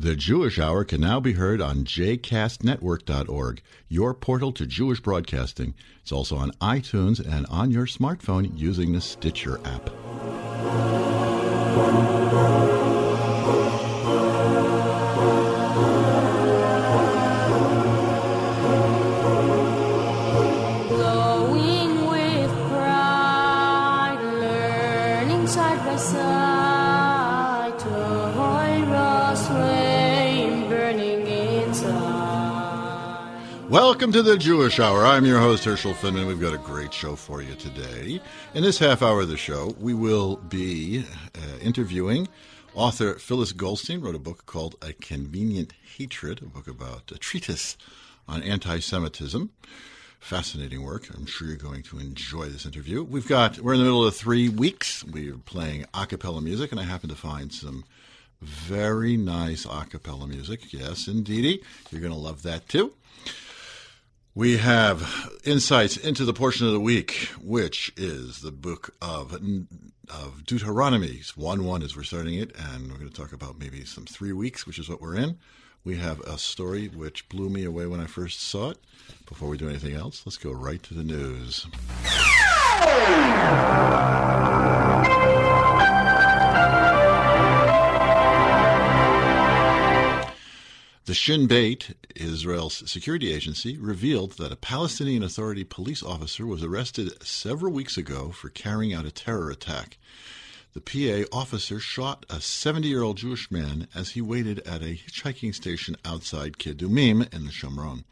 The Jewish Hour can now be heard on jcastnetwork.org, your portal to Jewish broadcasting. It's also on iTunes and on your smartphone using the Stitcher app. Welcome to the Jewish Hour. I'm your host, Herschel Finman. We've got a great show for you today. In this half hour of the show, we will be uh, interviewing author Phyllis Goldstein, wrote a book called A Convenient Hatred, a book about a treatise on anti Semitism. Fascinating work. I'm sure you're going to enjoy this interview. We've got, we're in the middle of three weeks. We're playing a cappella music, and I happen to find some very nice a cappella music. Yes, indeedy. You're going to love that too. We have insights into the portion of the week, which is the book of of Deuteronomy. One one as we're starting it, and we're going to talk about maybe some three weeks, which is what we're in. We have a story which blew me away when I first saw it. Before we do anything else, let's go right to the news. The Shin Bet, Israel's security agency, revealed that a Palestinian Authority police officer was arrested several weeks ago for carrying out a terror attack. The PA officer shot a 70 year old Jewish man as he waited at a hitchhiking station outside Kedumim in the Shomron.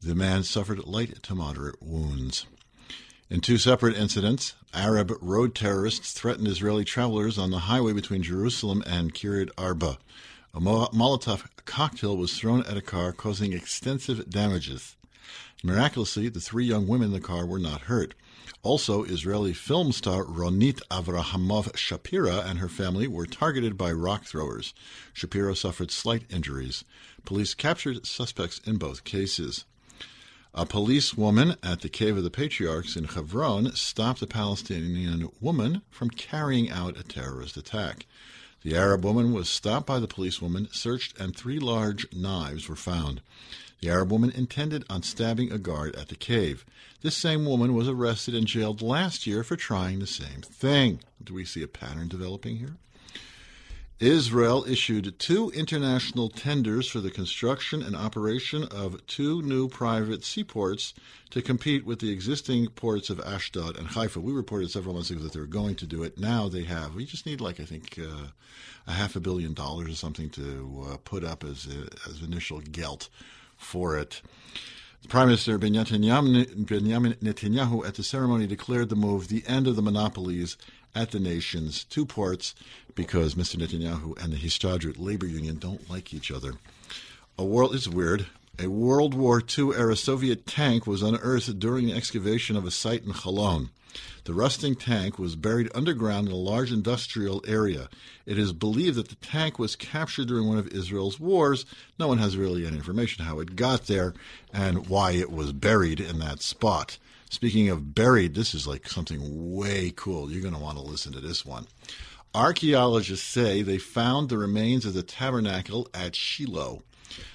The man suffered light to moderate wounds. In two separate incidents, Arab road terrorists threatened Israeli travelers on the highway between Jerusalem and Kiryat Arba. A Molotov cocktail was thrown at a car, causing extensive damages. Miraculously, the three young women in the car were not hurt. Also, Israeli film star Ronit Avrahamov Shapira and her family were targeted by rock throwers. Shapira suffered slight injuries. Police captured suspects in both cases. A policewoman at the Cave of the Patriarchs in Hebron stopped a Palestinian woman from carrying out a terrorist attack. The Arab woman was stopped by the policewoman, searched, and three large knives were found. The Arab woman intended on stabbing a guard at the cave. This same woman was arrested and jailed last year for trying the same thing. Do we see a pattern developing here? Israel issued two international tenders for the construction and operation of two new private seaports to compete with the existing ports of Ashdod and Haifa. We reported several months ago that they were going to do it. Now they have. We just need, like, I think, uh, a half a billion dollars or something to uh, put up as, as initial gelt for it. Prime Minister Benjamin Netanyahu at the ceremony declared the move the end of the monopolies at the nation's two ports because Mr. Netanyahu and the Histadrut labor union don't like each other. A world is weird. A World War II era Soviet tank was unearthed during the excavation of a site in Cholon. The rusting tank was buried underground in a large industrial area. It is believed that the tank was captured during one of Israel's wars. No one has really any information how it got there and why it was buried in that spot. Speaking of buried, this is like something way cool. You're going to want to listen to this one. Archaeologists say they found the remains of the tabernacle at Shiloh.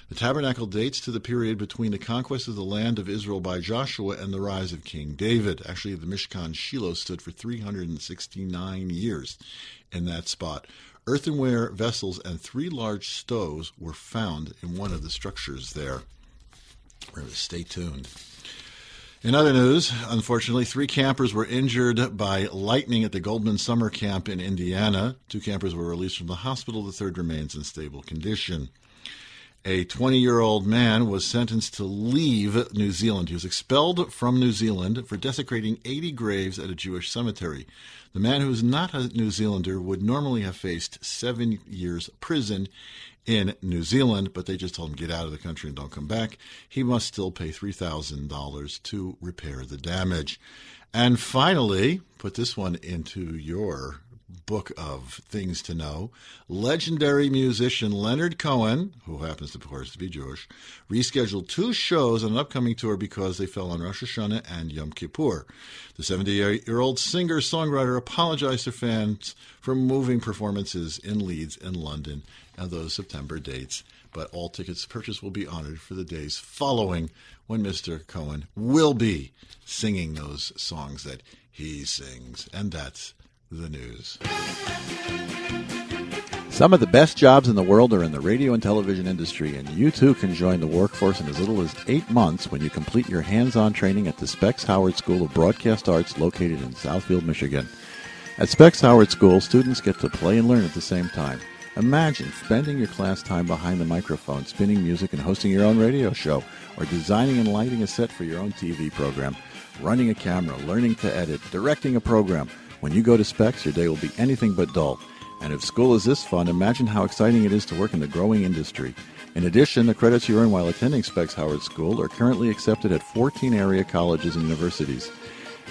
The tabernacle dates to the period between the conquest of the land of Israel by Joshua and the rise of King David. Actually, the Mishkan Shiloh stood for 369 years in that spot. Earthenware vessels and three large stoves were found in one of the structures there. Stay tuned. In other news, unfortunately, three campers were injured by lightning at the Goldman Summer Camp in Indiana. Two campers were released from the hospital. The third remains in stable condition. A 20 year old man was sentenced to leave New Zealand. He was expelled from New Zealand for desecrating 80 graves at a Jewish cemetery. The man who is not a New Zealander would normally have faced seven years prison in New Zealand, but they just told him get out of the country and don't come back. He must still pay $3,000 to repair the damage. And finally, put this one into your book of things to know. Legendary musician Leonard Cohen, who happens, of course, to be Jewish, rescheduled two shows on an upcoming tour because they fell on Rosh Hashanah and Yom Kippur. The 78 year old singer songwriter apologized to fans for moving performances in Leeds and London and those September dates. But all tickets purchased will be honored for the days following when Mr. Cohen will be singing those songs that he sings. And that's the news. Some of the best jobs in the world are in the radio and television industry, and you too can join the workforce in as little as eight months when you complete your hands on training at the Specs Howard School of Broadcast Arts located in Southfield, Michigan. At Specs Howard School, students get to play and learn at the same time. Imagine spending your class time behind the microphone, spinning music and hosting your own radio show, or designing and lighting a set for your own TV program, running a camera, learning to edit, directing a program. When you go to Specs, your day will be anything but dull. And if school is this fun, imagine how exciting it is to work in the growing industry. In addition, the credits you earn while attending Specs Howard School are currently accepted at 14 area colleges and universities.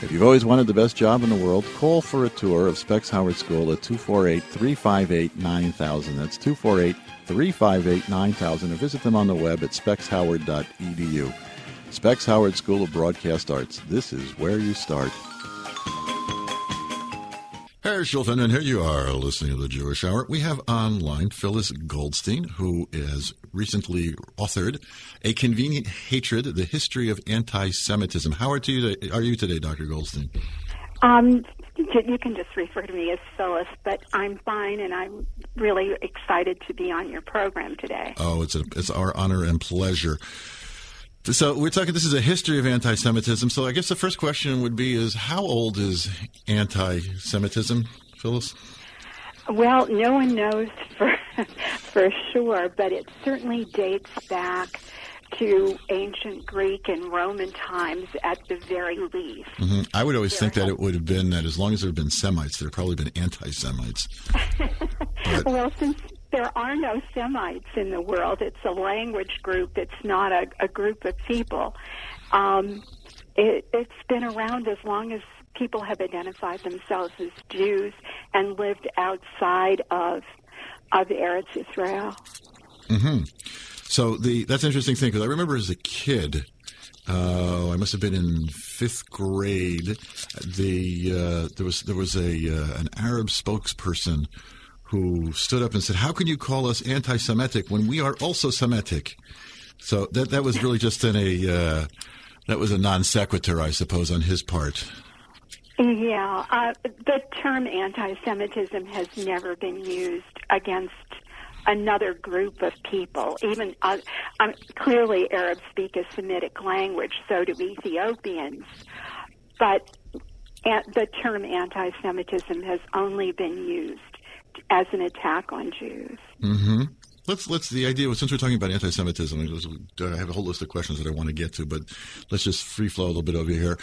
If you've always wanted the best job in the world, call for a tour of Specs Howard School at 248 358 9000. That's 248 358 9000 or visit them on the web at specshoward.edu. Specs Howard School of Broadcast Arts. This is where you start. Herr Schulten, and here you are listening to the Jewish Hour. We have online Phyllis Goldstein, who has recently authored A Convenient Hatred, The History of Anti-Semitism. How are you, are you today, Dr. Goldstein? Um, you can just refer to me as Phyllis, but I'm fine, and I'm really excited to be on your program today. Oh, it's, a, it's our honor and pleasure. So we're talking. This is a history of anti-Semitism. So I guess the first question would be: Is how old is anti-Semitism, Phyllis? Well, no one knows for for sure, but it certainly dates back to ancient Greek and Roman times at the very least. Mm-hmm. I would always there think that it would have been that as long as there have been Semites, there have probably been anti-Semites. well, since there are no Semites in the world. It's a language group. It's not a, a group of people. Um, it, it's been around as long as people have identified themselves as Jews and lived outside of of Eretz Israel. Mm-hmm. So the that's an interesting thing because I remember as a kid. Uh, I must have been in fifth grade. The uh, there was there was a uh, an Arab spokesperson who stood up and said, "How can you call us anti-Semitic when we are also Semitic?" So that that was really just in a uh, that was a non sequitur, I suppose, on his part. Yeah, uh, the term anti-Semitism has never been used against another group of people. Even uh, um, clearly, Arabs speak a Semitic language, so do Ethiopians, but. the term anti-Semitism has only been used as an attack on Jews. Mm-hmm. Let's let's the idea since we're talking about anti-Semitism, I have a whole list of questions that I want to get to, but let's just free flow a little bit over here.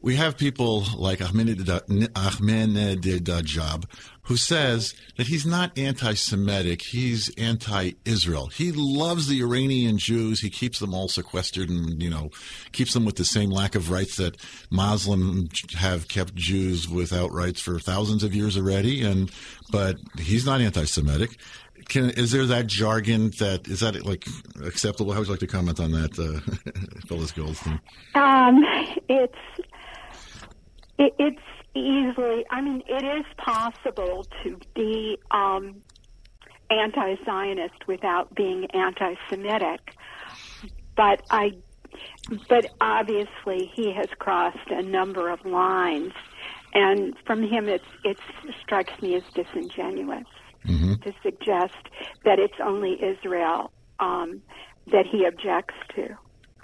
We have people like Ahmadinejad who says that he's not anti-Semitic, he's anti-Israel. He loves the Iranian Jews. He keeps them all sequestered and, you know, keeps them with the same lack of rights that Muslims have kept Jews without rights for thousands of years already. And, but he's not anti-Semitic. Can, is there that jargon that is that like acceptable? How would you like to comment on that, uh, Phyllis Goldstein? Um, it's it, it's easily. I mean, it is possible to be um, anti-Zionist without being anti-Semitic, but I. But obviously, he has crossed a number of lines, and from him, it's it strikes me as disingenuous mm-hmm. to suggest that it's only Israel um, that he objects to.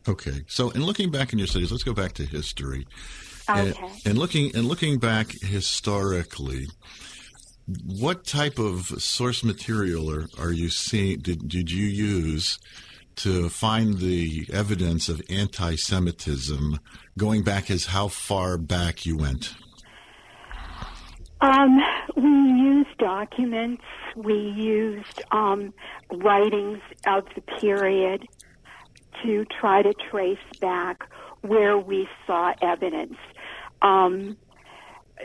Okay, so in looking back in your studies, let's go back to history. Okay. And, and looking and looking back historically, what type of source material are, are you seeing? Did did you use to find the evidence of anti-Semitism going back as how far back you went? Um, we used documents. We used um, writings of the period to try to trace back where we saw evidence. Um,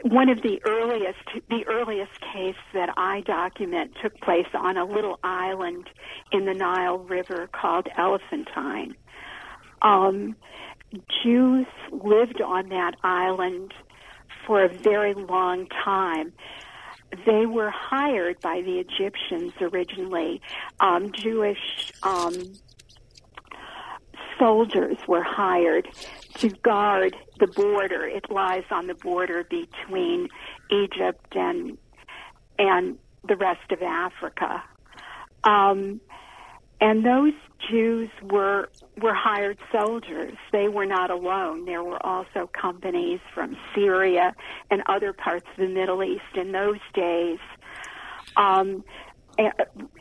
one of the earliest, the earliest case that I document took place on a little island in the Nile River called Elephantine. Um, Jews lived on that island for a very long time. They were hired by the Egyptians originally. Um, Jewish um, soldiers were hired to guard the border. It lies on the border between Egypt and and the rest of Africa. Um, and those Jews were were hired soldiers. They were not alone. There were also companies from Syria and other parts of the Middle East in those days. Um,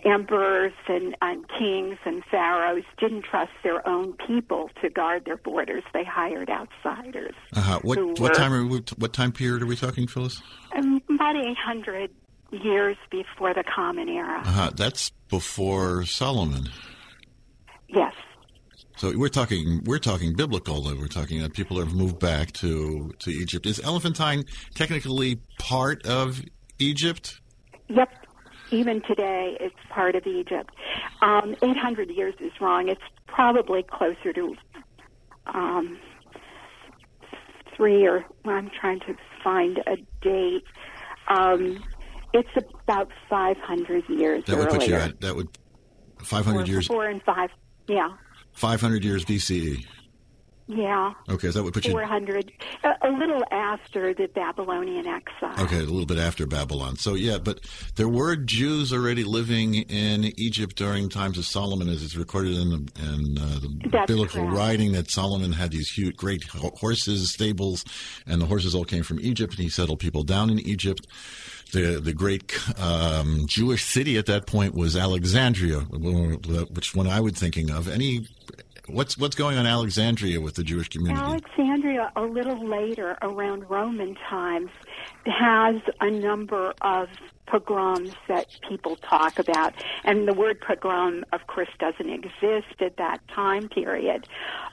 emperors and, and kings and pharaohs didn't trust their own people to guard their borders. They hired outsiders. Uh-huh. What what were, time are we, what time period are we talking, Phyllis? Um, about eight hundred years before the Common Era. Uh-huh. That's before Solomon. Yes. So we're talking we're talking biblical. Though. We're talking that people have moved back to to Egypt. Is Elephantine technically part of Egypt? Yep. Even today, it's part of Egypt. Um, 800 years is wrong. It's probably closer to um, three or I'm trying to find a date. Um, it's about 500 years That would earlier. put you at that would 500 four, years Four and five. Yeah. 500 years BCE. Yeah. Okay, so that would put you 400. A, little after the Babylonian exile. Okay, a little bit after Babylon. So yeah, but there were Jews already living in Egypt during times of Solomon, as it's recorded in the, in, uh, the That's biblical correct. writing that Solomon had these huge, great horses, stables, and the horses all came from Egypt, and he settled people down in Egypt. The the great um, Jewish city at that point was Alexandria, which one I would thinking of. Any what's what's going on in Alexandria with the Jewish community? Alexandria, a little later, around Roman times, has a number of pogroms that people talk about. And the word pogrom, of course, doesn't exist at that time period.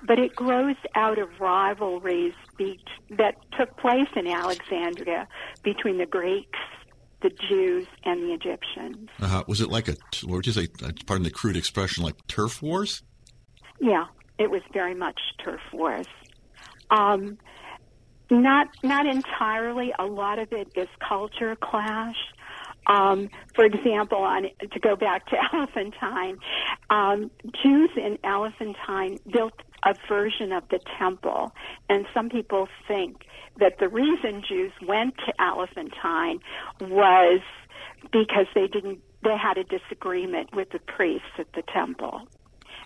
But it grows out of rivalries be- that took place in Alexandria between the Greeks, the Jews, and the Egyptians. Uh, was it like a, what would you say, uh, pardon the crude expression, like turf wars? Yeah, it was very much turf wars. Um, not not entirely. A lot of it is culture clash. Um, for example, on to go back to Elephantine, um, Jews in Elephantine built a version of the temple, and some people think that the reason Jews went to Elephantine was because they didn't they had a disagreement with the priests at the temple.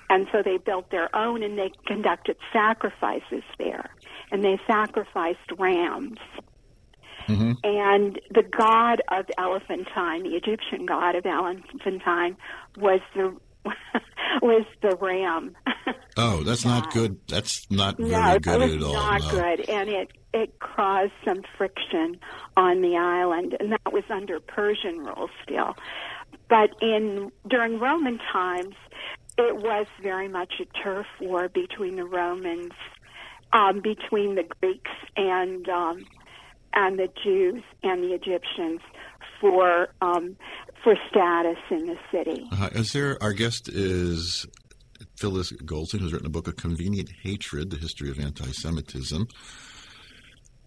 And so they built their own and they conducted sacrifices there. And they sacrificed rams. Mm-hmm. And the god of Elephantine, the Egyptian god of Elephantine, was the was the ram. Oh, that's not good. That's not very no, good that was at all. not no. good, and it it caused some friction on the island, and that was under Persian rule still. But in during Roman times, it was very much a turf war between the Romans, um, between the Greeks and um, and the Jews and the Egyptians for um, for status in the city. Uh, is there? Our guest is Phyllis Goldstein, who's written a book of Convenient Hatred: The History of Anti-Semitism.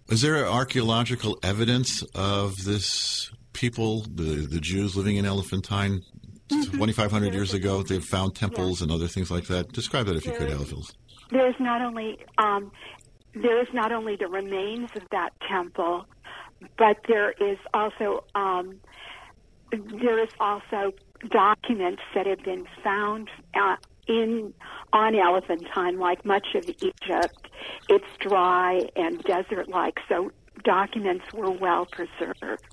Is there archaeological evidence of this people, the the Jews living in Elephantine, five hundred years ago? They've found temples and other things like that. Describe that if you could, There- Phyllis. There's not only um, there is not only the remains of that temple, but there is also um, there is also documents that have been found uh, in on Elephantine, like much of Egypt. It's dry and desert-like, so documents were well preserved.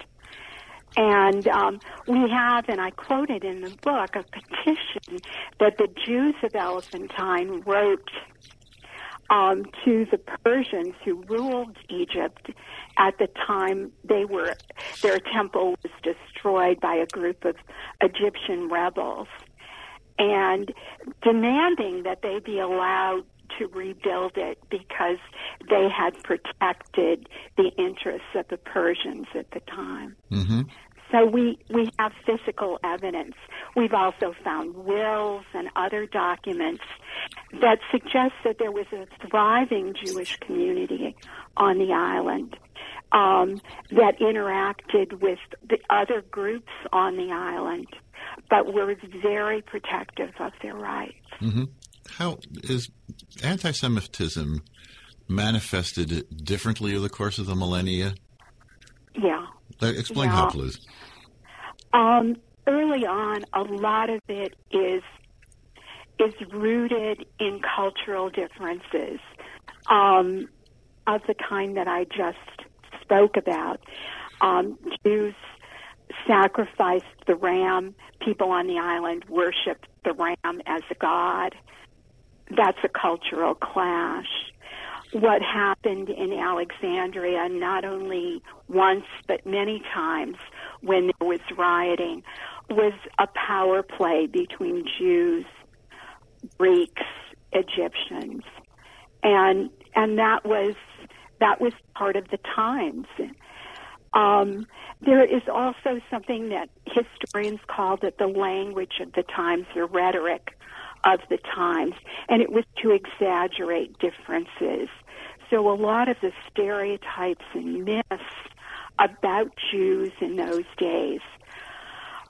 And um, we have, and I quoted in the book, a petition that the Jews of Elephantine wrote um, to the Persians who ruled Egypt at the time they were their temple was destroyed by a group of Egyptian rebels, and demanding that they be allowed to rebuild it because they had protected the interests of the Persians at the time. Mm-hmm. So we, we have physical evidence. We've also found wills and other documents that suggest that there was a thriving Jewish community on the island um, that interacted with the other groups on the island, but were very protective of their rights. Mm-hmm. How is anti-Semitism manifested differently over the course of the millennia? Yeah. Explain how, please. Um, early on, a lot of it is is rooted in cultural differences um, of the kind that I just spoke about. Um, Jews sacrificed the ram. People on the island worshipped the ram as a god. That's a cultural clash. What happened in Alexandria, not only once but many times when there was rioting, was a power play between Jews, Greeks, Egyptians, and and that was that was part of the times. Um, there is also something that historians called it the language of the times, the rhetoric of the times, and it was to exaggerate differences. So a lot of the stereotypes and myths about Jews in those days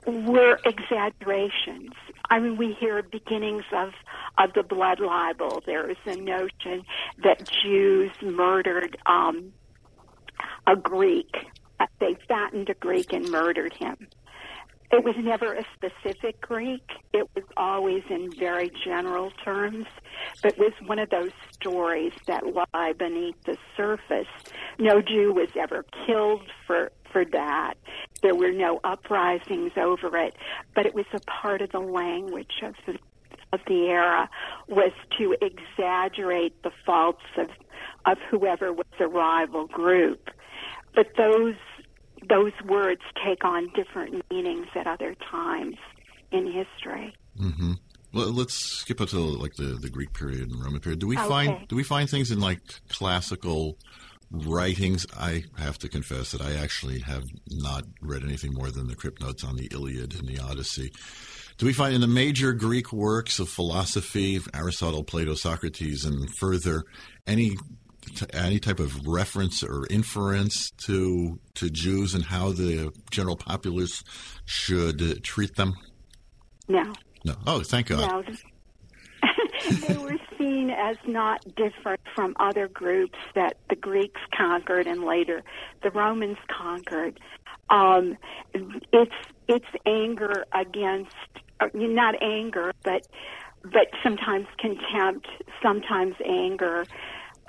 were exaggerations. I mean, we hear beginnings of of the blood libel. There is a notion that Jews murdered um, a Greek. They fattened a Greek and murdered him. It was never a specific Greek. It was always in very general terms, but was one of those stories that lie beneath the surface. No Jew was ever killed for for that. There were no uprisings over it, but it was a part of the language of the of the era was to exaggerate the faults of of whoever was a rival group. But those those words take on different meanings at other times in history. Mm-hmm. Well, let's skip up to like the, the Greek period and Roman period. Do we Okay. find do we find things in like classical writings? I have to confess that I actually have not read anything more than the crypt notes on the Iliad and the Odyssey. Do we find in the major Greek works of philosophy, Aristotle, Plato, Socrates, and further, any any type of reference or inference to to Jews and how the general populace should uh, treat them? No. No. Oh, thank God. No. they were seen as not different from other groups that the Greeks conquered and later the Romans conquered. Um, it's it's anger against uh, not anger, but but sometimes contempt, sometimes anger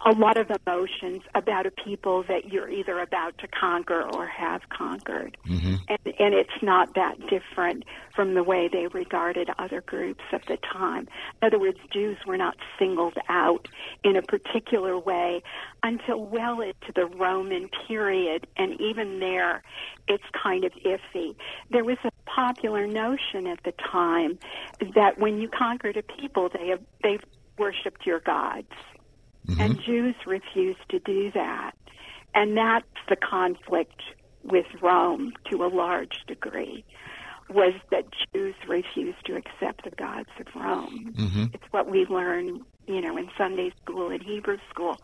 a lot of emotions about a people that you're either about to conquer or have conquered. Mm-hmm. And, and it's not that different from the way they regarded other groups of the time. In other words, Jews were not singled out in a particular way until well into the Roman period, and even there, it's kind of iffy. There was a popular notion at the time that when you conquered a people, they have, they've worshipped your gods. Mm-hmm. And Jews refused to do that. And that's the conflict with Rome to a large degree, was that Jews refused to accept the gods of Rome. Mm-hmm. It's what we learn, you know, in Sunday school and Hebrew school.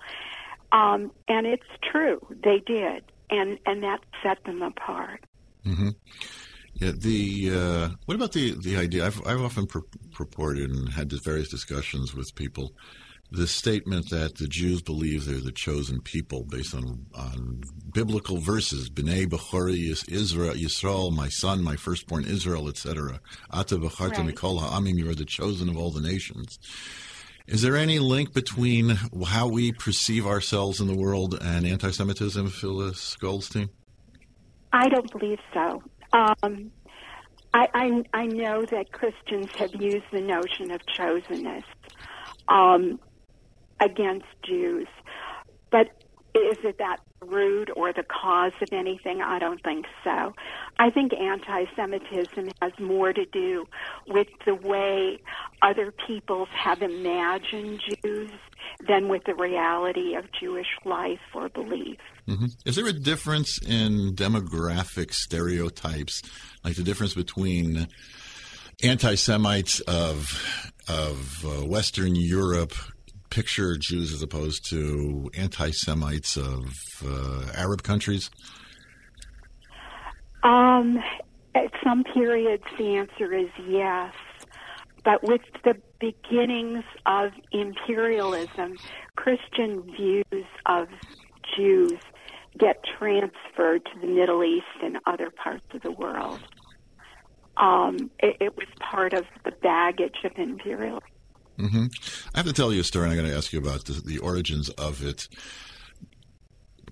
Um, and it's true, they did. And, and that set them apart. Mm-hmm. Yeah, the uh, what about the the idea? I've I've often pur- purported and had various discussions with people the statement that the Jews believe they're the chosen people based on on biblical verses, B'nai Bechori Israel, Yisrael, my son, my firstborn Israel, etc. Ata Becharta Right. Mikol Ha'amim, you are the chosen of all the nations. Is there any link between how we perceive ourselves in the world and anti-Semitism, Phyllis Goldstein? I don't believe so. Um, I, I, I know that Christians have used the notion of chosenness um, against Jews, but is it that root or the cause of anything? I don't think so. I think anti-Semitism has more to do with the way other peoples have imagined Jews than with the reality of Jewish life or belief. hmm Is there a difference in demographic stereotypes, like the difference between anti-Semites of of uh, Western Europe picture Jews as opposed to anti-Semites of uh, Arab countries? Um, at some periods, the answer is yes. But with the beginnings of imperialism, Christian views of Jews get transferred to the Middle East and other parts of the world. Um, it, it was part of the baggage of imperialism. Hmm I have to tell you a story, and I'm going to ask you about the, the origins of it.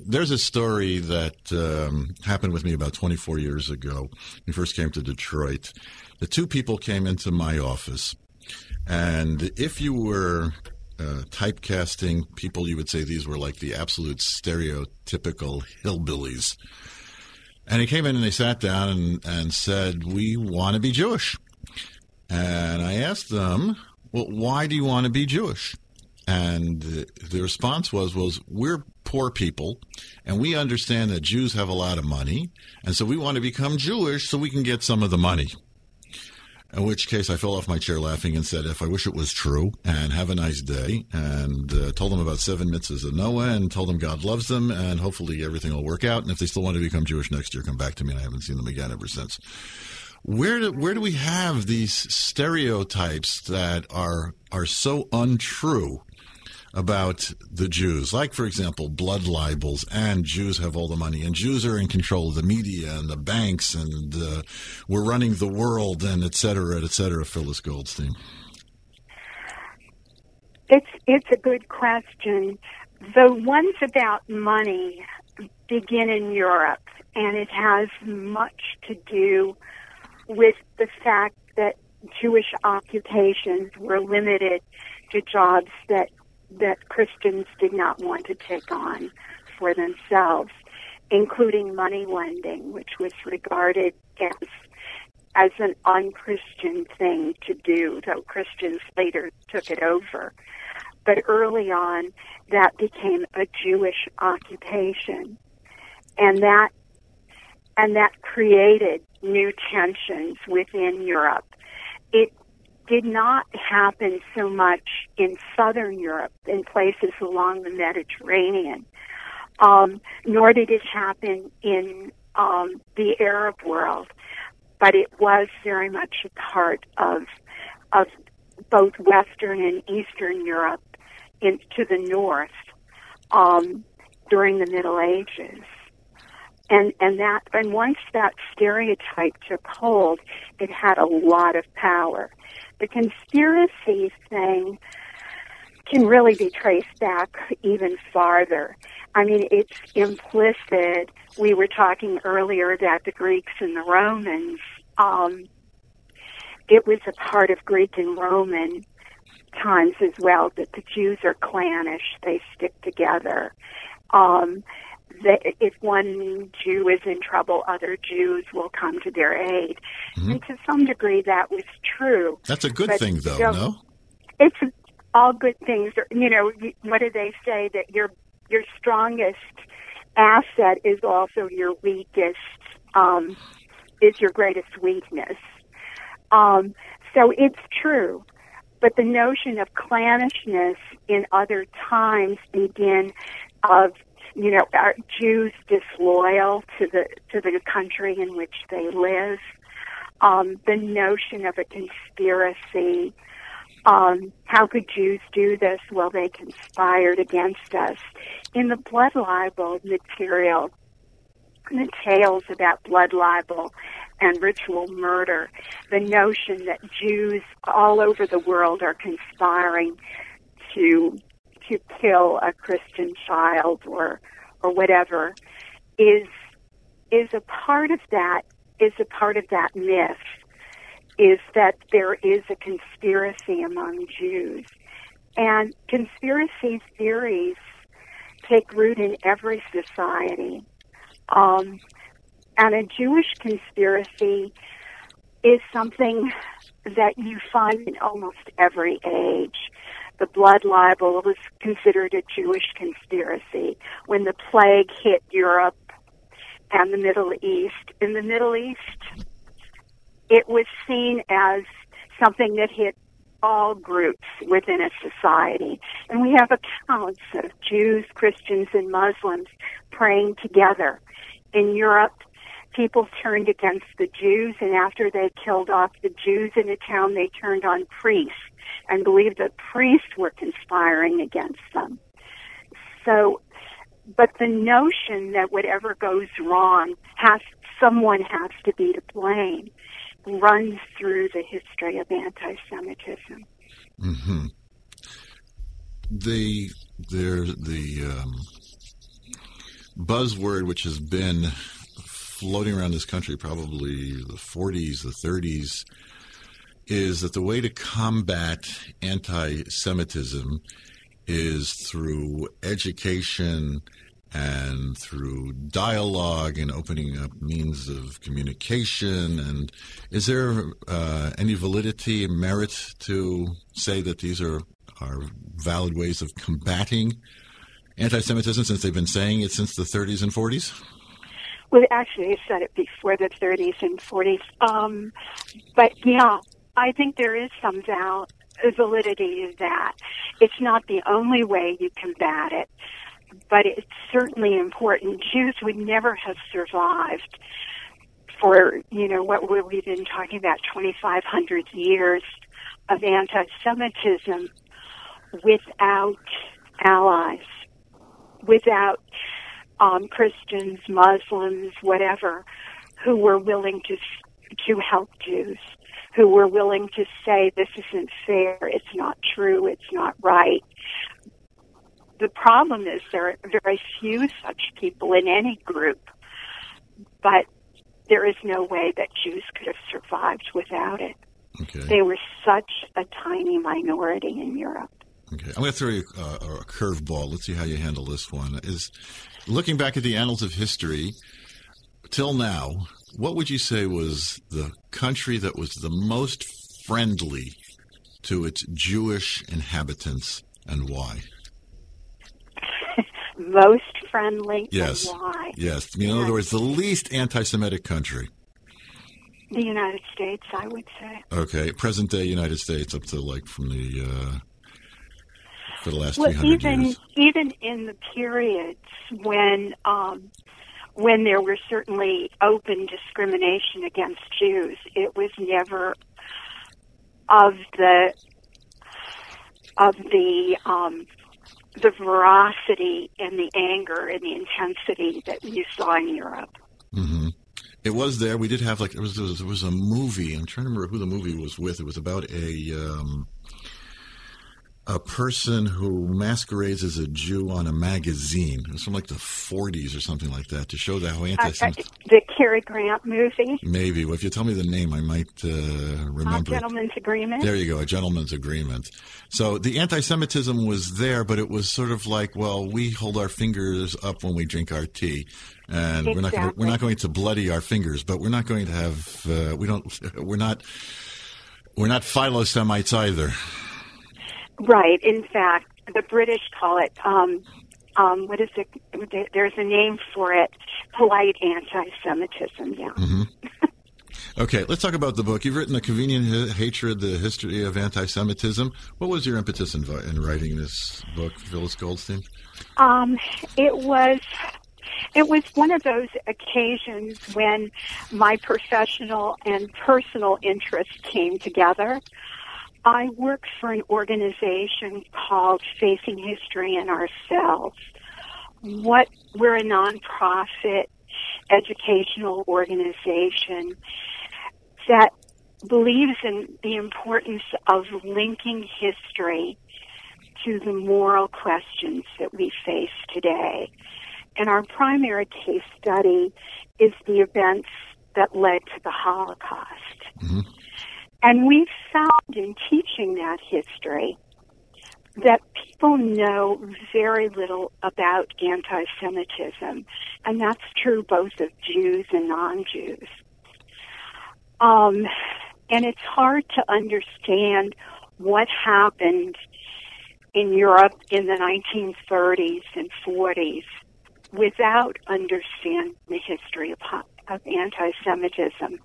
There's a story that um, happened with me about 24 years ago. We first came to Detroit. The two people came into my office, and if you were uh, typecasting people, you would say these were like the absolute stereotypical hillbillies. And he came in and they sat down and, and said, We want to be Jewish. And I asked them, Well, why do you want to be Jewish? And the response was, was we're poor people, and we understand that Jews have a lot of money, and so we want to become Jewish so we can get some of the money. In which case, I fell off my chair laughing and said, "If I wish it was true." And have a nice day. And uh, told them about seven mitzvahs of Noah, and told them God loves them, and hopefully everything will work out. And if they still want to become Jewish next year, come back to me. And I haven't seen them again ever since. Where do, where do we have these stereotypes that are are so untrue about the Jews? Like, for example, blood libels, and Jews have all the money, and Jews are in control of the media and the banks, and uh, we're running the world, and et cetera, et cetera. Phyllis Goldstein. It's it's a good question. The ones about money begin in Europe, and it has much to do with the fact that Jewish occupations were limited to jobs that that Christians did not want to take on for themselves, including money lending, which was regarded as as an unchristian thing to do, though Christians later took it over. But early on, that became a Jewish occupation, and that and that created new tensions within Europe. It did not happen so much in southern Europe, in places along the Mediterranean, um, nor did it happen in um, the Arab world, but it was very much a part of of both Western and Eastern Europe in, to the north um, during the Middle Ages and and that and once that stereotype took hold, it had a lot of power. The conspiracy thing can really be traced back even farther. I mean, it's implicit. We were talking earlier about the Greeks and the Romans. Um, it was a part of Greek and Roman times as well that the Jews are clannish; they stick together. Um, they, if one Jew is in trouble, other Jews will come to their aid, Mhm. and to some degree, that was true. That's a good But thing, though, no? It's all good things. You know, what do they say that your your strongest asset is also your weakest um, is your greatest weakness. Um, so it's true, but the notion of clannishness in other times begin of you know are Jews disloyal to the to the country in which they live. Um, the notion of a conspiracy. Um, how could Jews do this? Well, they conspired against us. In the blood libel material, the tales about blood libel and ritual murder, the notion that Jews all over the world are conspiring to to kill a Christian child or or whatever is is a part of that is a part of that myth is that there is a conspiracy among Jews. And conspiracy theories take root in every society. Um, and a Jewish conspiracy is something that you find in almost every age. The blood libel was considered a Jewish conspiracy. When the plague hit Europe and the Middle East, in the Middle East, it was seen as something that hit all groups within a society. And we have accounts of Jews, Christians, and Muslims praying together. In Europe, people turned against the Jews, and after they killed off the Jews in a town, they turned on priests and believed that priests were conspiring against them. So, but the notion that whatever goes wrong has someone has to be to blame runs through the history of anti-Semitism. hmm The there the um, buzzword which has been floating around this country probably the 40s, the 30s, is that the way to combat anti-Semitism is through education and through dialogue and opening up means of communication. And is there uh, any validity and merit to say that these are, are valid ways of combating anti Semitism since they've been saying it since the 30s and 40s? Well, actually, I said it before the 30s and 40s. Um, but yeah, I think there is some val- validity to that. It's not the only way you combat it, but it's certainly important. Jews would never have survived for, you know, what we've been talking about 2,500 years of anti-Semitism without allies, without um, Christians, Muslims, whatever, who were willing to to help Jews, who were willing to say this isn't fair, it's not true, it's not right. The problem is there are very few such people in any group, but there is no way that Jews could have survived without it. Okay. They were such a tiny minority in Europe. Okay, I'm going to throw you a, a curveball. Let's see how you handle this one. Is looking back at the annals of history till now, what would you say was the country that was the most friendly to its Jewish inhabitants, and why? Most friendly. Yes. And why? Yes. I mean, in other words, the least anti-Semitic country. The United States, I would say. Okay, present day United States up to like from the uh, for the last Well, 300 even years. even in the periods when um, when there were certainly open discrimination against Jews, it was never of the of the um, the veracity and the anger and the intensity that you saw in Europe. hmm It was there. We did have like there was, there was there was a movie. I'm trying to remember who the movie was with. It was about a um, a person who masquerades as a Jew on a magazine. It was from like the 40s or something like that to show that how Uh, uh, anti-Semitic. the Cary Grant movie, Maybe. Well, if you tell me the name, I might uh, uh, remember. it. Gentleman's Agreement. There you go, a gentleman's agreement. So the anti-Semitism was there, but it was sort of like, well, we hold our fingers up when we drink our tea, and we're not gonna, we're not going to bloody our fingers, but we're not going to have uh, we don't we're not we're not philo Semites either. Right. In fact, the British call it, um, um, what is it? There's a name for it, polite anti-Semitism. Yeah. hmm Okay, let's talk about the book. You've written a convenient H- hatred: the history of anti-Semitism. What was your impetus in, in writing this book, Phyllis Goldstein? Um, it was it was one of those occasions when my professional and personal interests came together. I work for an organization called Facing History and Ourselves. What we're a nonprofit educational organization that believes in the importance of linking history to the moral questions that we face today. And our primary case study is the events that led to the Holocaust. Mm-hmm. And we found in teaching that history that people know very little about anti Semitism, and that's true both of Jews and non Jews. Um, and it's hard to understand what happened in Europe in the 1930s and 40s without understanding the history of, of anti Semitism.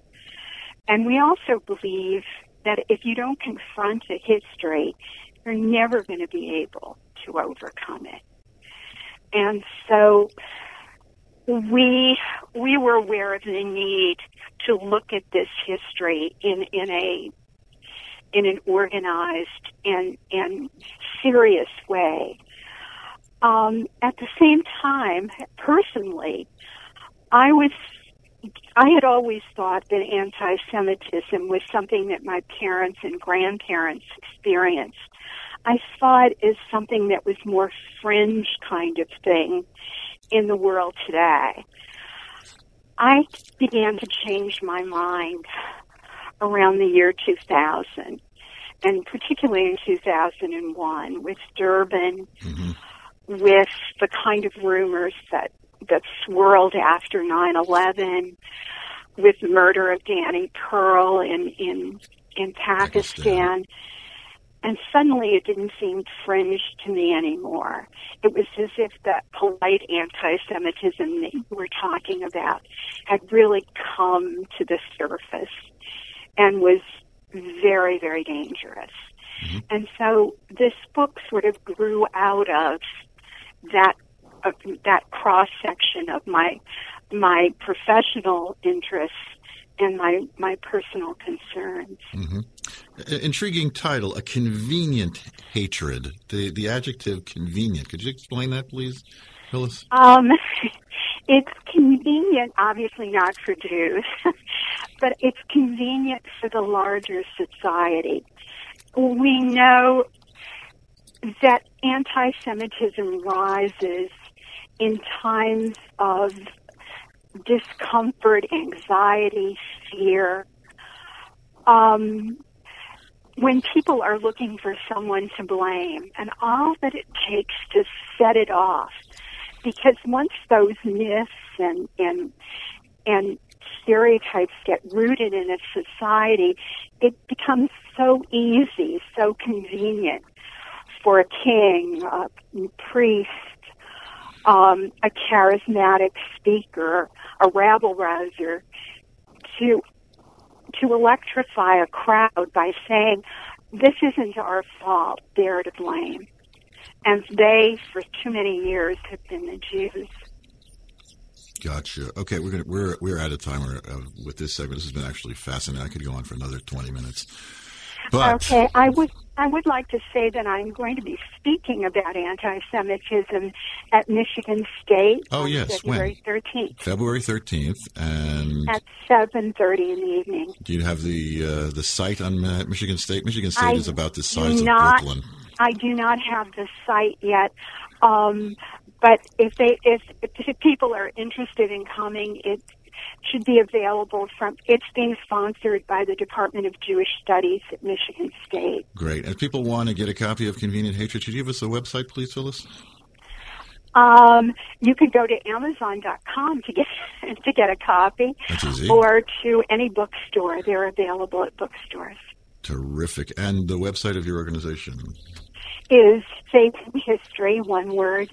And we also believe that if you don't confront a history, you're never going to be able to overcome it. And so we we were aware of the need to look at this history in in a in an organized and and serious way. Um, at the same time, personally, I was I had always thought that anti-Semitism was something that my parents and grandparents experienced. I saw it as something that was more fringe kind of thing in the world today. I began to change my mind around the year 2000, and particularly in 2001 with Durban, mm-hmm. with the kind of rumors that that swirled after 9/11, with the murder of Danny Pearl in in in Pakistan. And suddenly it didn't seem fringe to me anymore. It was as if that polite anti-Semitism that you were talking about had really come to the surface and was very, very dangerous. Mm-hmm. And so this book sort of grew out of that of that cross section of my my professional interests and my my personal concerns. hmm Intriguing title: A convenient hatred. The the adjective convenient. Could you explain that, please, Phyllis? Um, it's convenient, obviously not for Jews, but it's convenient for the larger society. We know that anti-Semitism rises in times of discomfort, anxiety, fear. Um, when people are looking for someone to blame, and all that it takes to set it off, because once those myths and and and stereotypes get rooted in a society, it becomes so easy, so convenient for a king, a priest, um, a charismatic speaker, a rabble rouser, to to electrify a crowd by saying, "This isn't our fault; they're to blame." And they, for too many years, have been the Jews. Gotcha. Okay, we're gonna, we're we're out of time uh, with this segment. This has been actually fascinating. I could go on for another twenty minutes. But okay, I would I would like to say that I'm going to be speaking about anti-Semitism at Michigan State. Oh, on yes, February 13th February thirteenth, and at 7:30 in the evening. do you have the uh, the site on uh, Michigan State? Michigan State I is about the size of Brooklyn. I do not have the site yet. Um, but if they if, if people are interested in coming, it should be available from. It's being sponsored by the Department of Jewish Studies at Michigan State. Great. If people want to get a copy of Convenient Hatred, should you give us a website, please, Phyllis? Um, you could go to Amazon.com to get to get a copy, That's easy. or to any bookstore. They're available at bookstores. Terrific. And the website of your organization? Is faith and history one word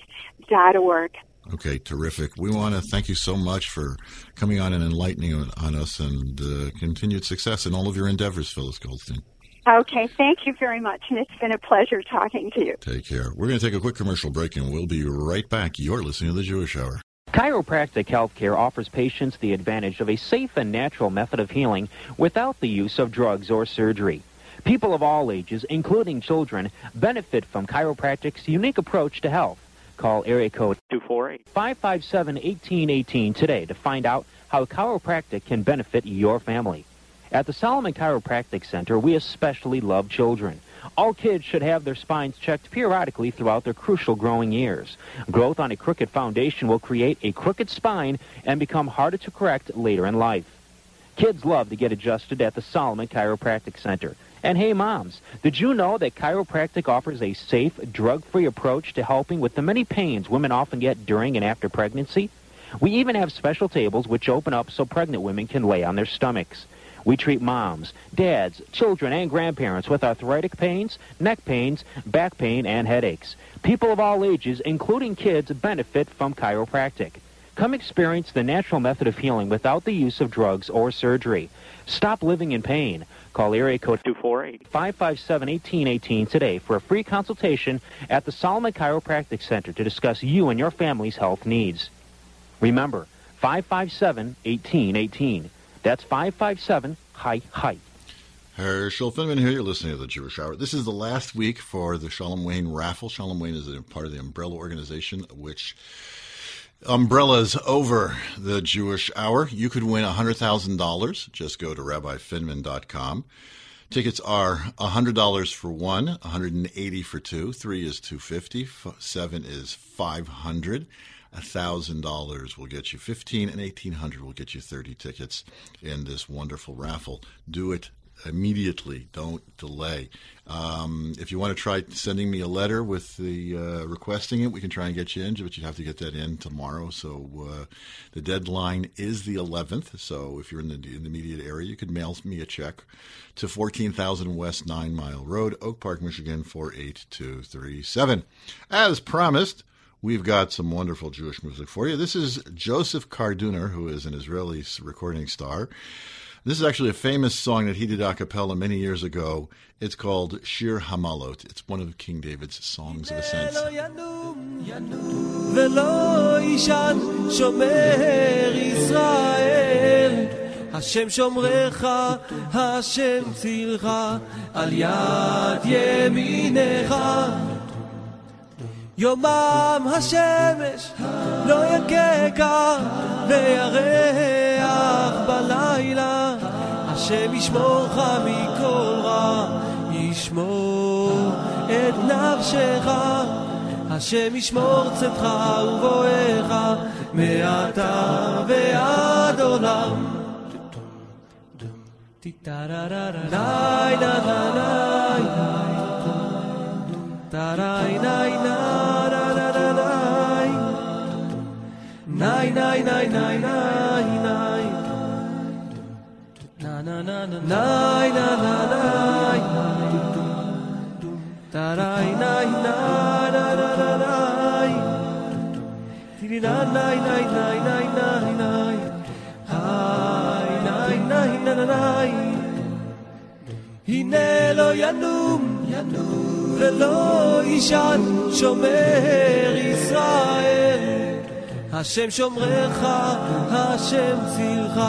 dot org. Okay, terrific. We want to thank you so much for coming on and enlightening on, on us and uh, continued success in all of your endeavors, Phyllis Goldstein. Okay, thank you very much, and it's been a pleasure talking to you. Take care. We're going to take a quick commercial break and we'll be right back. You're listening to The Jewish Hour. Chiropractic healthcare offers patients the advantage of a safe and natural method of healing without the use of drugs or surgery. People of all ages, including children, benefit from chiropractic's unique approach to health. Call area code 248-557-1818 today to find out how chiropractic can benefit your family. At the Solomon Chiropractic Center, we especially love children. All kids should have their spines checked periodically throughout their crucial growing years. Growth on a crooked foundation will create a crooked spine and become harder to correct later in life. Kids love to get adjusted at the Solomon Chiropractic Center. And hey, moms, did you know that chiropractic offers a safe, drug-free approach to helping with the many pains women often get during and after pregnancy? We even have special tables which open up so pregnant women can lay on their stomachs. We treat moms, dads, children, and grandparents with arthritic pains, neck pains, back pain, and headaches. People of all ages, including kids, benefit from chiropractic. Come experience the natural method of healing without the use of drugs or surgery. Stop living in pain. Call area code 248-557-1818 today for a free consultation at the Solomon Chiropractic Center to discuss you and your family's health needs. Remember, 557-1818. That's 557 hi hi. Herschel Finman here. You're listening to the Jewish Hour. This is the last week for the Shalom Wayne raffle. Shalom Wayne is a part of the umbrella organization, which umbrellas over the Jewish Hour. You could win $100,000. Just go to rabbifinman.com. Tickets are $100 for one, 180 for two, three is 250, seven is 500. $1,000 will get you 15 and 1800 will get you 30 tickets in this wonderful raffle. Do it immediately. Don't delay. Um, if you want to try sending me a letter with the uh, requesting it, we can try and get you in, but you'd have to get that in tomorrow. So uh, the deadline is the 11th. So if you're in the, in the immediate area, you could mail me a check to 14,000 West Nine Mile Road, Oak Park, Michigan 48237. As promised. We've got some wonderful Jewish music for you. This is Joseph Karduner, who is an Israeli recording star. This is actually a famous song that he did a cappella many years ago. It's called Shir Hamalot. It's one of King David's songs of ascent. השם שומרך, השם צילך, על יד ימינך. יומם השמש לא יככה וירח בלילה השם ישמורך מכל רע ישמור את נפשך. השם ישמור צאתך ובואך מעתה ועד עולם. ניי nai na na nai tarai nai na na na na nai tiri na nai nai nai nai nai nai hai nai nai na na nai הנה לא ינום ולא יישן שומר ישראל השם שומרך, השם צילך,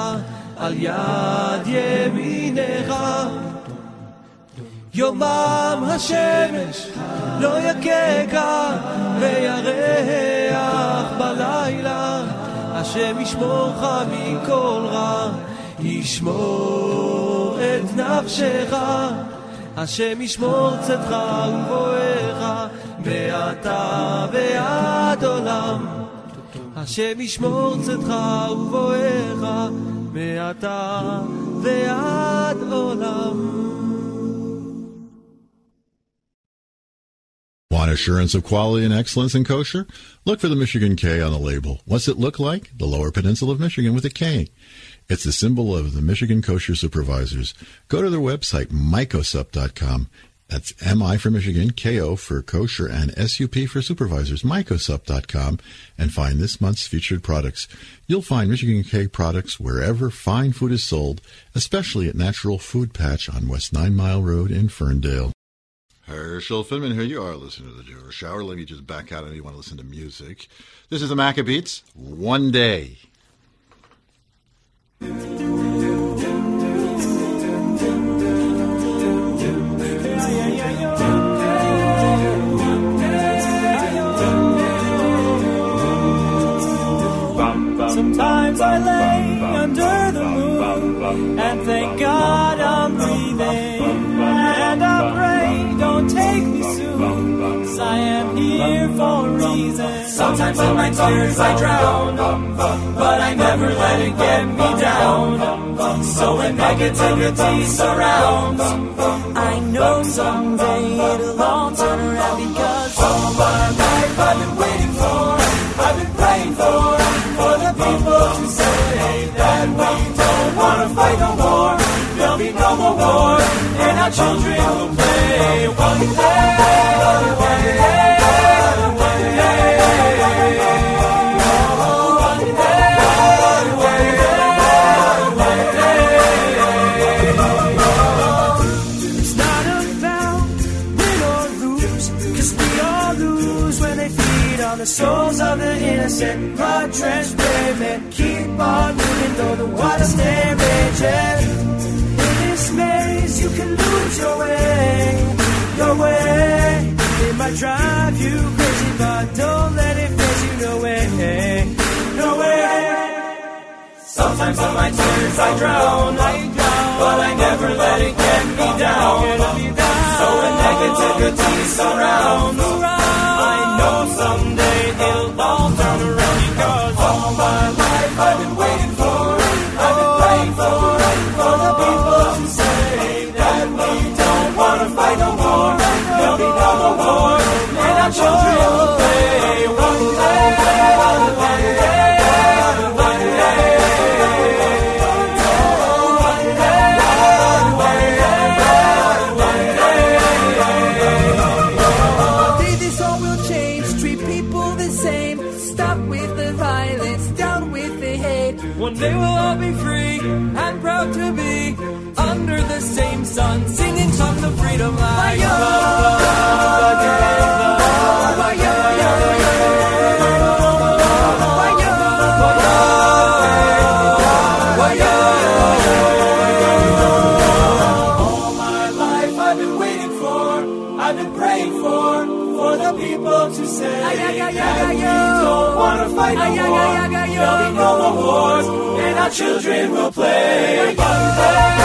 על יד ימינך. יומם השמש לא יככה וירח בלילה. השם ישמורך מכל רע, ישמור את נפשך. השם ישמור צאתך ובואך מעתה ועד עולם. השם ישמור צאתך ובואך מעתה ועד עולם. Want assurance of quality and excellence in kosher? Look for the Michigan K on the label. What's it look like? The Lower Peninsula of Michigan with a K. It's the symbol of the Michigan Kosher Supervisors. Go to their website, mikosup.com, that's MI for Michigan, KO for kosher, and SUP for supervisors, mikosup.com, and find this month's featured products. You'll find Michigan K products wherever fine food is sold, especially at Natural Food Patch on West Nine Mile Road in Ferndale. Herschel Finman, here you are listening to the Jewish Hour. Let me just back out. I know you want to listen to music. This is the Maccabeats. One day. I lay under the moon and thank God I'm breathing. And I pray, don't take me soon, 'cause I am here for a reason. Sometimes in my tears I drown, but I never let it get me down. So when negativity surrounds, I know someday it'll all turn around because our children will play one day, one day, one souls of the innocent. Blood drenched brave men keep on moving though the water stay raging. Your way. It might drive you crazy, but don't let it phase you. No way, no way. Sometimes on my tears I drown, but I never let it get me down. So when negativity surrounds, I know someday it'll all turn around because all my life under the same sun, singing songs of freedom like There'll be no more wars, and our children will play. One day,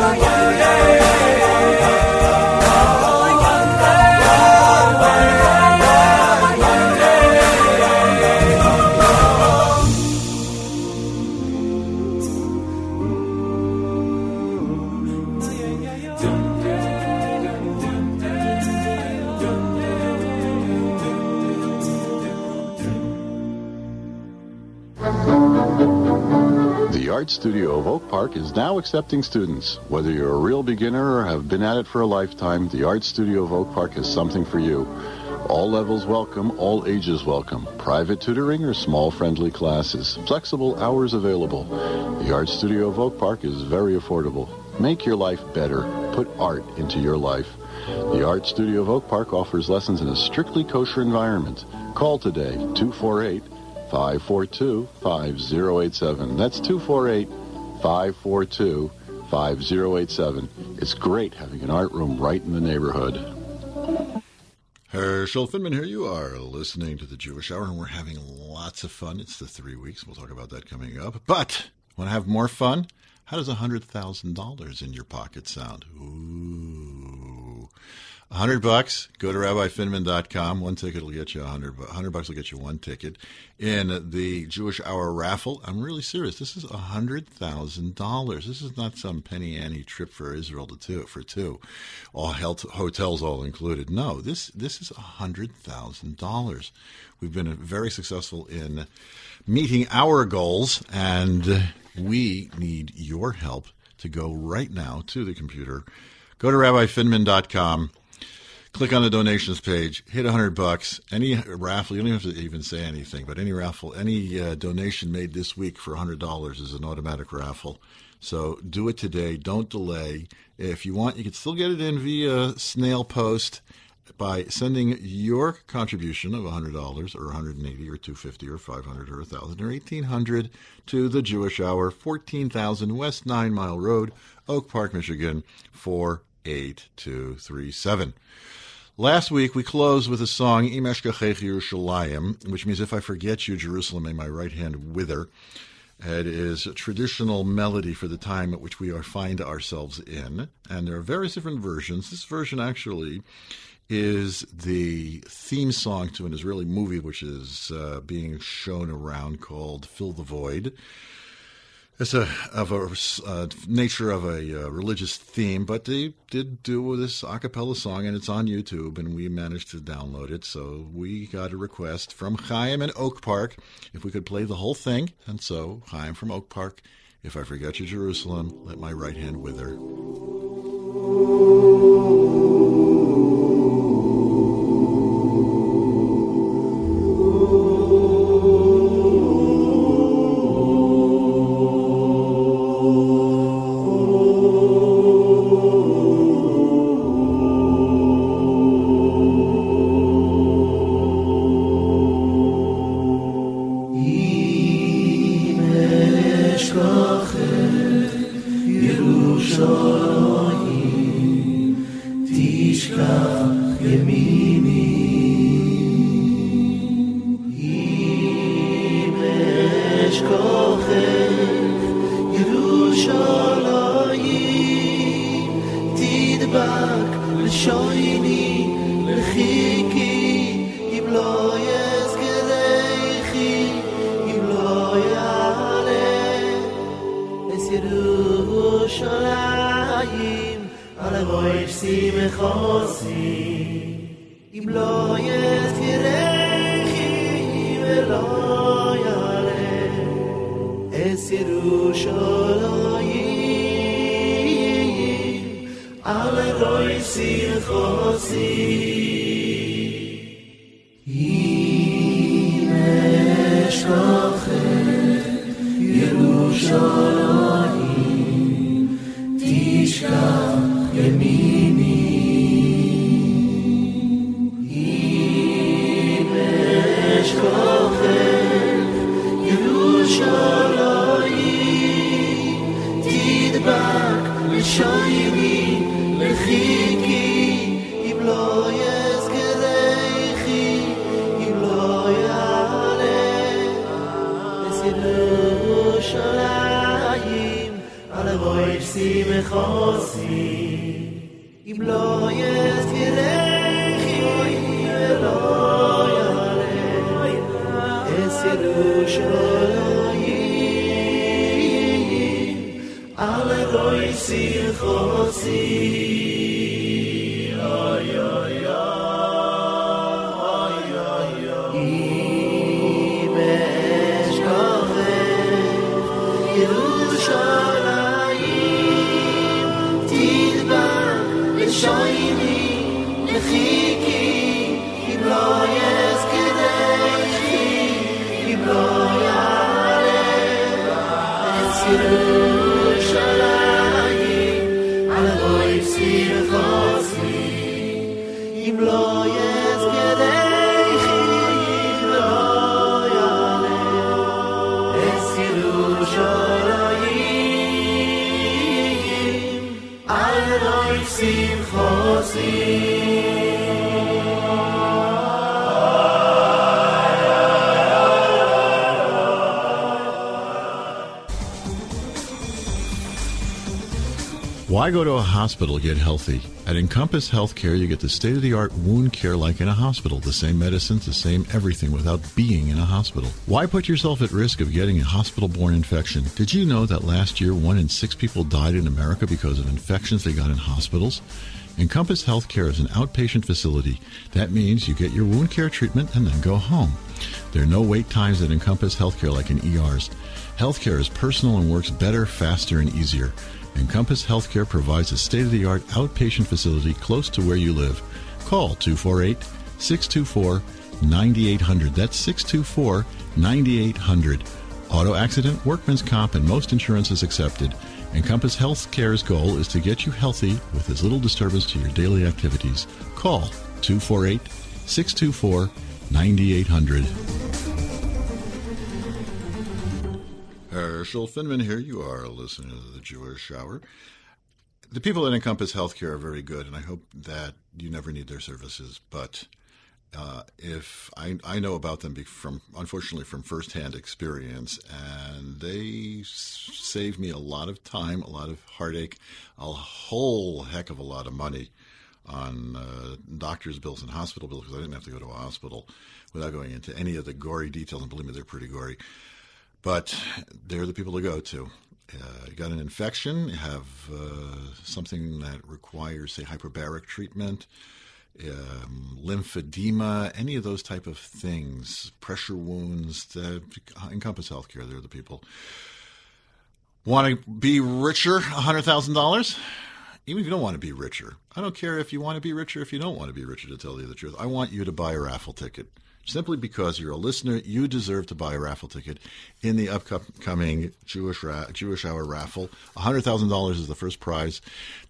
one Studio of Oak Park is now accepting students. Whether you're a real beginner or have been at it for a lifetime, the Art Studio of Oak Park has something for you. All levels welcome, all ages welcome. Private tutoring or small friendly classes. Flexible hours available. The Art Studio of Oak Park is very affordable. Make your life better. Put art into your life. The Art Studio of Oak Park offers lessons in a strictly kosher environment. Call today, 248 542 5087. That's 248 542 5087. It's great having an art room right in the neighborhood. Herschel Finman, here you are listening to the Jewish Hour, and we're having lots of fun. It's the three weeks. We'll talk about that coming up. But want to have more fun? How does $100,000 in your pocket sound? Ooh. A hundred bucks. Go to rabbifinman.com. One ticket will get you a hundred. A hundred bucks will get you one ticket in the Jewish Hour raffle. I'm really serious. This is a hundred thousand dollars. This is not some penny ante trip for Israel to two for two, all health, hotels all included. No, this this is a hundred thousand dollars. We've been very successful in meeting our goals, and we need your help to go right now to the computer. Go to rabbifinman.com click on the donations page, hit a hundred bucks. Any raffle, you don't have to even say anything, but any raffle, any uh, donation made this week for a hundred dollars is an automatic raffle. So do it today. Don't delay. If you want, you can still get it in via snail post by sending your contribution of $100 or 180 or 250 or 500 or 1000 or 1800 to the Jewish Hour 14000 West 9 Mile Road, Oak Park, Michigan 48237. Last week we closed with a song Im Eshkachech Yerushalayim, which means if I forget you, Jerusalem, may my right hand wither. It is a traditional melody for the time at which we are, find ourselves in, and there are various different versions. This version actually is the theme song to an Israeli movie which is uh, being shown around called "Fill the Void." It's a of a uh, nature of a uh, religious theme, but they did do this a cappella song, and it's on YouTube, and we managed to download it. So we got a request from Chaim in Oak Park if we could play the whole thing, and so Chaim from Oak Park, if I forget you, Jerusalem, let my right hand wither. Why go to a hospital get healthy? At Encompass Healthcare, you get the state of the art wound care like in a hospital. The same medicines, the same everything without being in a hospital. Why put yourself at risk of getting a hospital borne infection? Did you know that last year one in six people died in America because of infections they got in hospitals? Encompass Healthcare is an outpatient facility. That means you get your wound care treatment and then go home. There are no wait times at Encompass Healthcare like in ERs. Healthcare is personal and works better, faster, and easier. Encompass Healthcare provides a state of the art outpatient facility close to where you live. Call 248 624 9800. That's 624 9800. Auto accident, workman's comp, and most insurances accepted. Encompass Healthcare's goal is to get you healthy with as little disturbance to your daily activities. Call 248 624 9800. Herschel Finman here. You are listening to the Jewish Hour. The people at Encompass Healthcare are very good, and I hope that you never need their services. But uh, if I, I know about them from, unfortunately, from firsthand experience, and they save me a lot of time, a lot of heartache, a whole heck of a lot of money on uh, doctor's bills and hospital bills because I didn't have to go to a hospital without going into any of the gory details. And believe me, they're pretty gory. But they're the people to go to. Uh, you got an infection, have uh, something that requires, say, hyperbaric treatment, um, lymphedema, any of those type of things, pressure wounds, that encompass healthcare. They're the people. Want to be richer, $100,000? Even if you don't want to be richer. I don't care if you want to be richer, if you don't want to be richer, to tell you the truth. I want you to buy a raffle ticket simply because you're a listener, you deserve to buy a raffle ticket in the upcoming Jewish ra- Jewish Hour raffle. $100,000 is the first prize.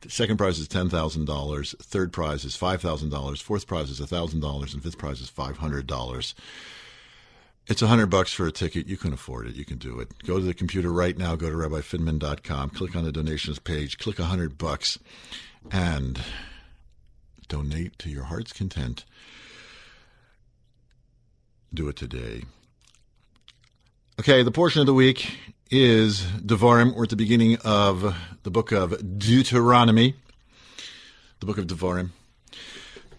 The second prize is $10,000. Third prize is $5,000. Fourth prize is $1,000. And fifth prize is $500. It's a hundred bucks for a ticket. You can afford it. You can do it. Go to the computer right now. Go to rabbifinman.com. Click on the donations page. Click a hundred bucks, and donate to your heart's content do it today. Okay, the portion of the week is Devarim. We're at the beginning of the book of Deuteronomy, the book of Devarim.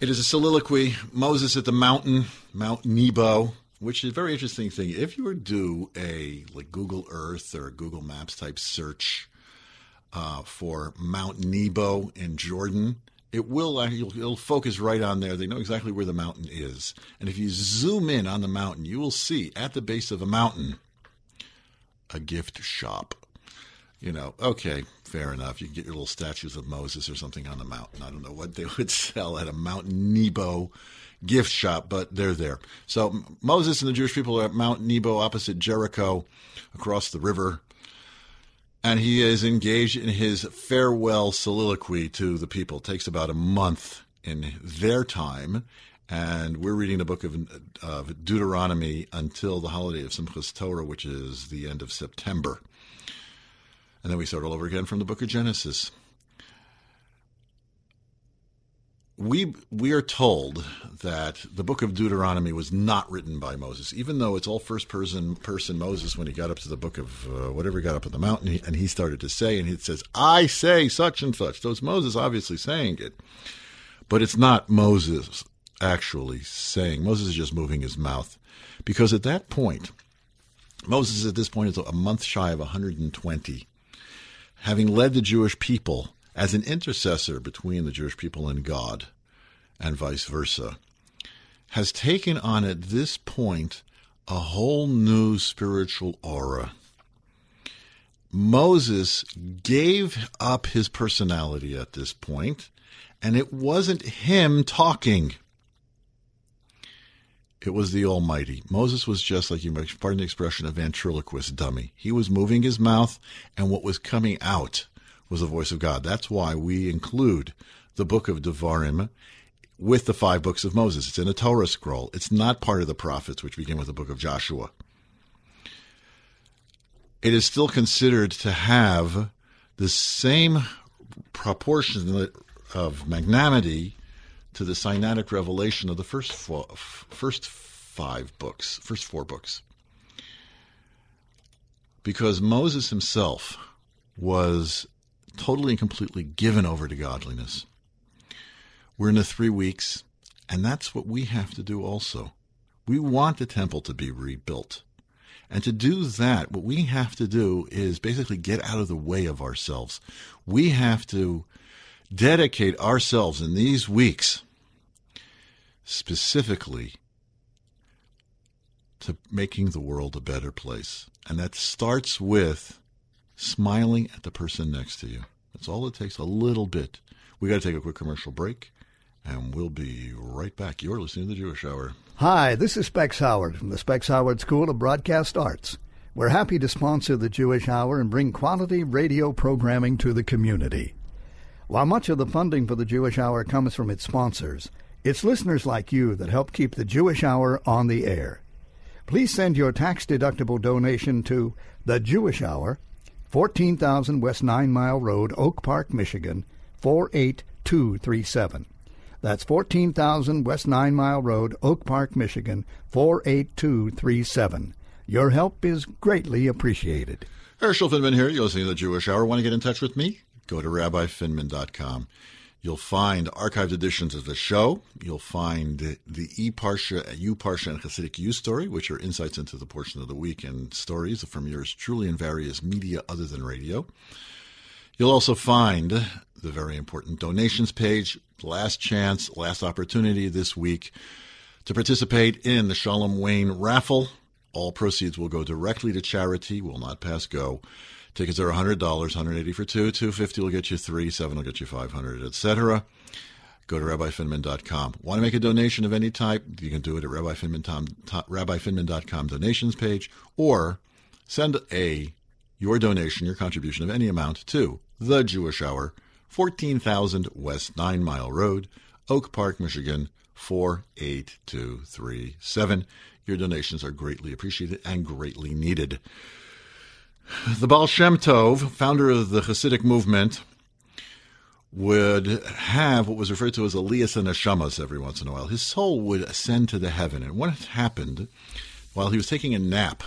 It is a soliloquy. Moses at the mountain, Mount Nebo, which is a very interesting thing. If you were to do a like Google Earth or Google Maps type search uh, for Mount Nebo in Jordan, it will uh, it'll focus right on there. They know exactly where the mountain is, and if you zoom in on the mountain, you will see at the base of a mountain a gift shop. You know, okay, fair enough. You can get your little statues of Moses or something on the mountain. I don't know what they would sell at a Mount Nebo gift shop, but they're there. So Moses and the Jewish people are at Mount Nebo opposite Jericho, across the river and he is engaged in his farewell soliloquy to the people. It takes about a month in their time, and we're reading the book of, of Deuteronomy until the holiday of Simchas Torah, which is the end of September. And then we start all over again from the book of Genesis. We we are told that the book of Deuteronomy was not written by Moses, even though it's all first person person Moses when he got up to the book of uh, whatever he got up on the mountain and he started to say, and he says, "I say such and such." So it's Moses obviously saying it, but it's not Moses actually saying. Moses is just moving his mouth, because at that point, Moses at this point is a month shy of 120, having led the Jewish people as an intercessor between the Jewish people and God, and vice versa, has taken on at this point a whole new spiritual aura. Moses gave up his personality at this point, and it wasn't him talking. It was the Almighty. Moses was just like you pardon the expression, a ventriloquist dummy. He was moving his mouth, and what was coming out was the voice of God. That's why we include the book of Devarim with the five books of Moses. It's in a Torah scroll. It's not part of the prophets, which begin with the book of Joshua. It is still considered to have the same proportion of magnanimity to the Sinaitic revelation of the first four, first five books, first four books. Because Moses himself was totally and completely given over to godliness. We're in the three weeks, and that's what we have to do also. We want the temple to be rebuilt. And to do that, what we have to do is basically get out of the way of ourselves. We have to dedicate ourselves in these weeks specifically to making the world a better place. And that starts with smiling at the person next to you. That's all it takes, a little bit. We got to take a quick commercial break, and we'll be right back. You're listening to the Jewish Hour. Hi, this is Specs Howard from the Specs Howard School of Broadcast Arts. We're happy to sponsor the Jewish Hour and bring quality radio programming to the community. While much of the funding for the Jewish Hour comes from its sponsors, it's listeners like you that help keep the Jewish Hour on the air. Please send your tax deductible donation to The Jewish Hour, 14,000 West Nine Mile Road, Oak Park, Michigan, 48237. That's 14,000 West Nine Mile Road, Oak Park, Michigan, 48237. Your help is greatly appreciated. Herschel Finman here. You're listening to the Jewish Hour. Want to get in touch with me? Go to rabbifinman.com. You'll find archived editions of the show. You'll find the E Parsha, U Parsha, and Hasidic U story, which are insights into the portion of the week and stories from yours truly in various media other than radio. You'll also find the very important donations page, last chance, last opportunity this week to participate in the Shalom Wayne raffle. All proceeds will go directly to charity, will not pass go. Tickets are $100, 180 for two, 250 will get you three, seven will get you 500, etc. Go to rabbifinman.com. Want to make a donation of any type? You can do it at rabbifinman.com, rabbifinman.com donations page, or send a your donation, your contribution of any amount to the Jewish Hour, 14,000 West Nine Mile Road, Oak Park, Michigan, 48237. Your donations are greatly appreciated and greatly needed. The Baal Shem Tov, founder of the Hasidic movement, would have what was referred to as Elias and Neshamas every once in a while. His soul would ascend to the heaven. And what happened while he was taking a nap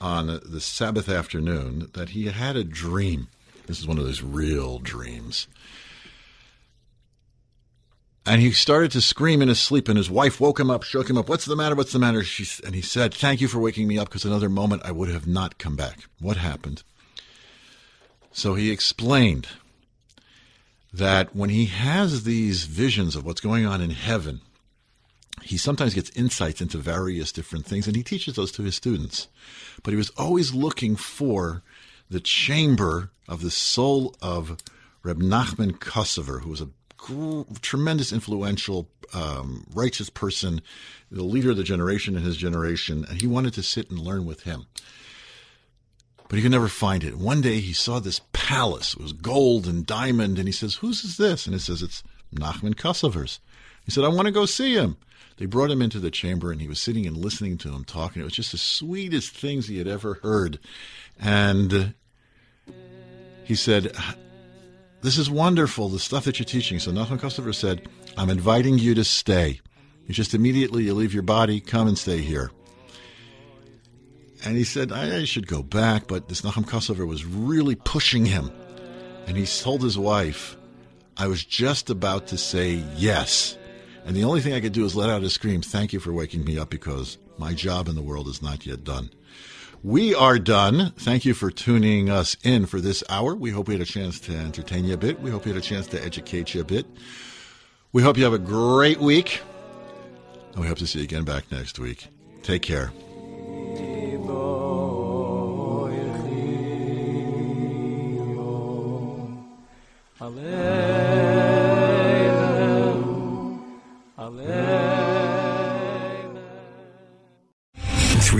on the Sabbath afternoon that he had a dream. This is one of those real dreams. And he started to scream in his sleep, and his wife woke him up, shook him up. What's the matter? What's the matter? She, and he said, Thank you for waking me up because another moment I would have not come back. What happened? So he explained that when he has these visions of what's going on in heaven, he sometimes gets insights into various different things, and he teaches those to his students. But he was always looking for the chamber of the soul of Reb Nachman Kosover, who was a tremendous, influential, um, righteous person, the leader of the generation in his generation, and he wanted to sit and learn with him. But he could never find it. One day he saw this palace. It was gold and diamond, and he says, "Whose is this?" And it says, "It's Nachman Kosover's." He said, "I want to go see him." They brought him into the chamber, and he was sitting and listening to him talking. It was just the sweetest things he had ever heard, and he said, this is wonderful, the stuff that you're teaching. So Nachman Kosover said, I'm inviting you to stay. You just immediately you leave your body, come and stay here. And he said, I, I should go back, but this Nachman Kosover was really pushing him. And he told his wife, I was just about to say yes. And the only thing I could do is let out a scream, thank you for waking me up because my job in the world is not yet done. We are done. Thank you for tuning us in for this hour. We hope we had a chance to entertain you a bit. We hope you had a chance to educate you a bit. We hope you have a great week. And we hope to see you again back next week. Take care. Three